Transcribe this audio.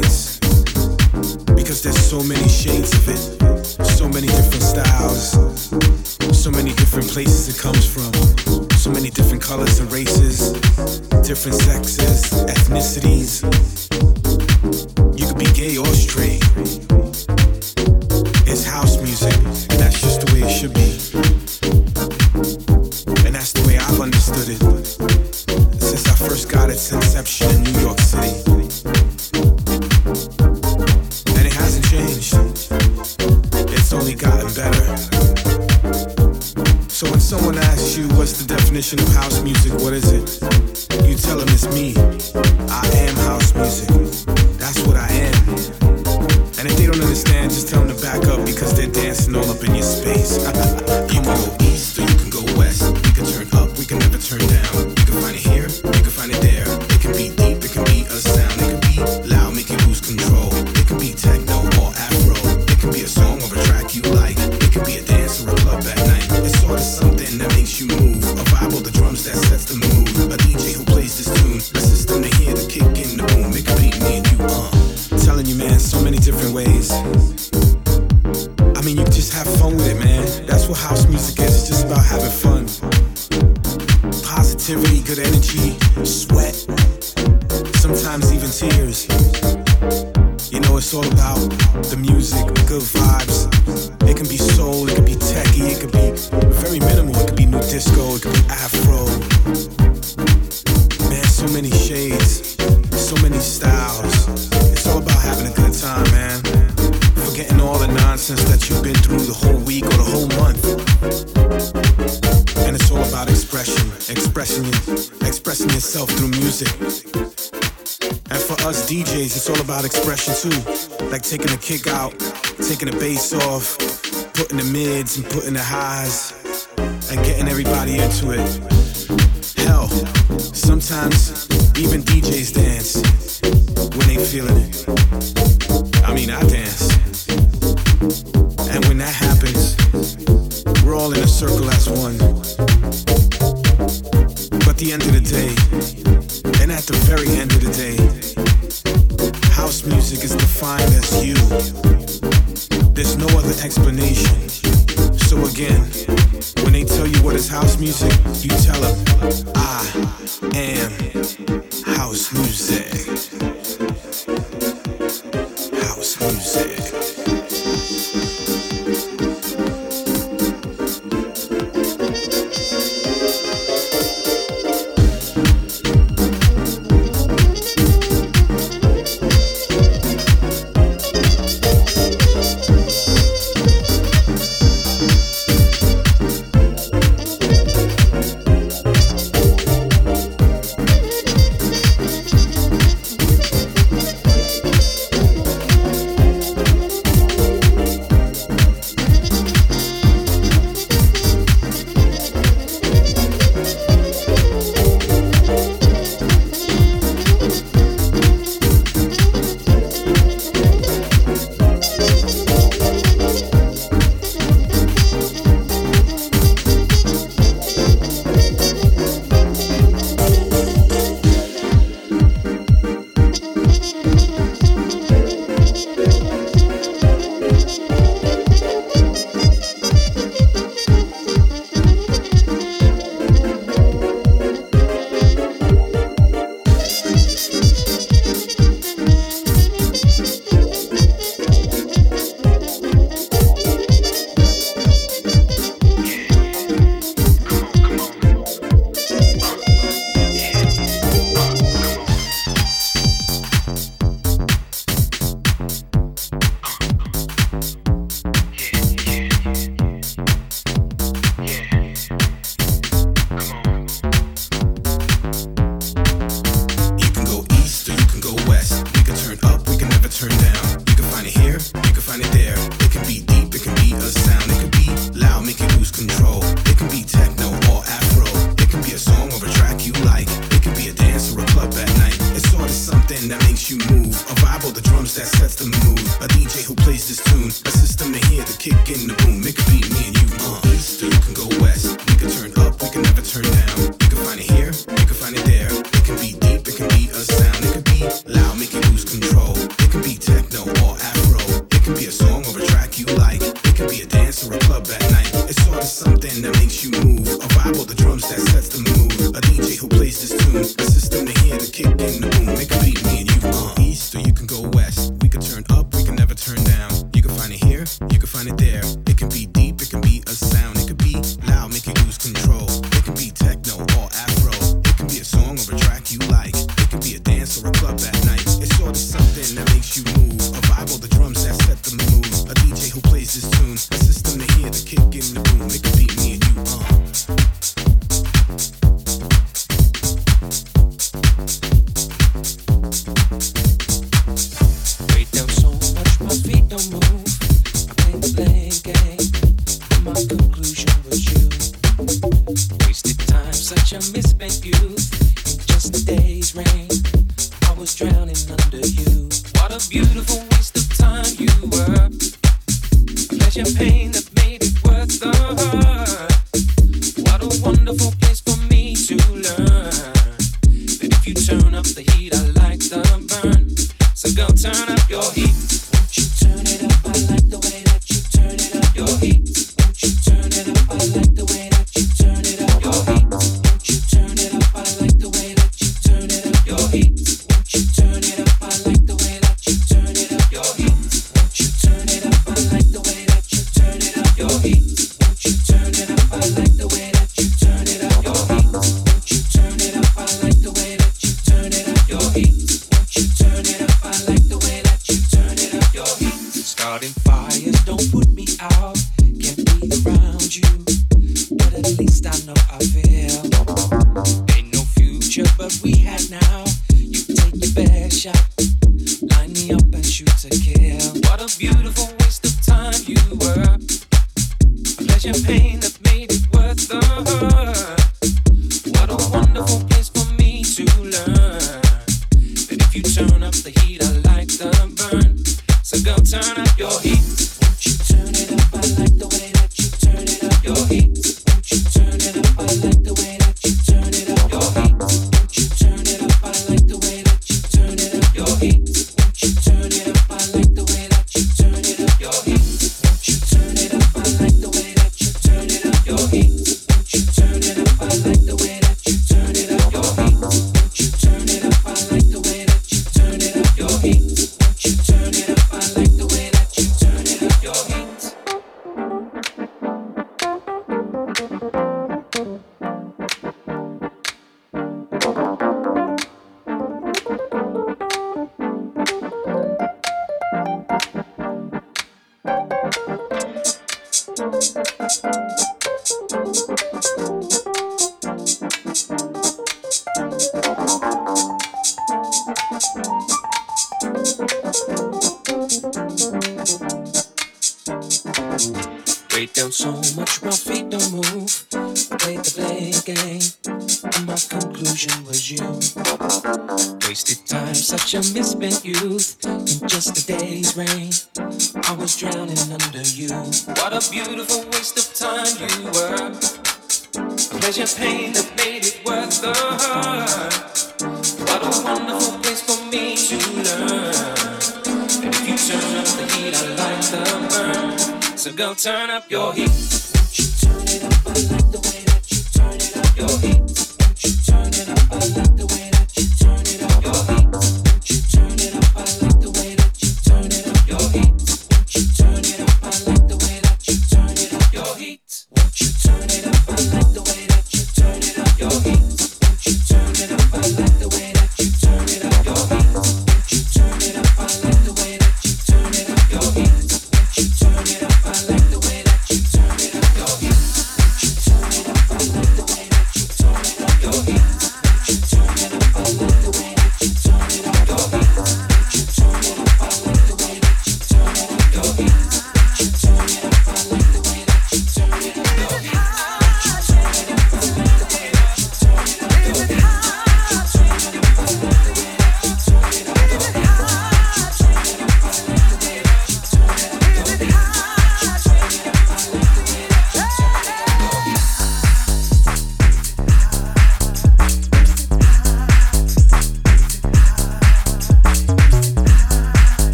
sense. Because there's so many shades of it, so many different styles, so many different places it comes from, so many different colors and races, different sexes. Turn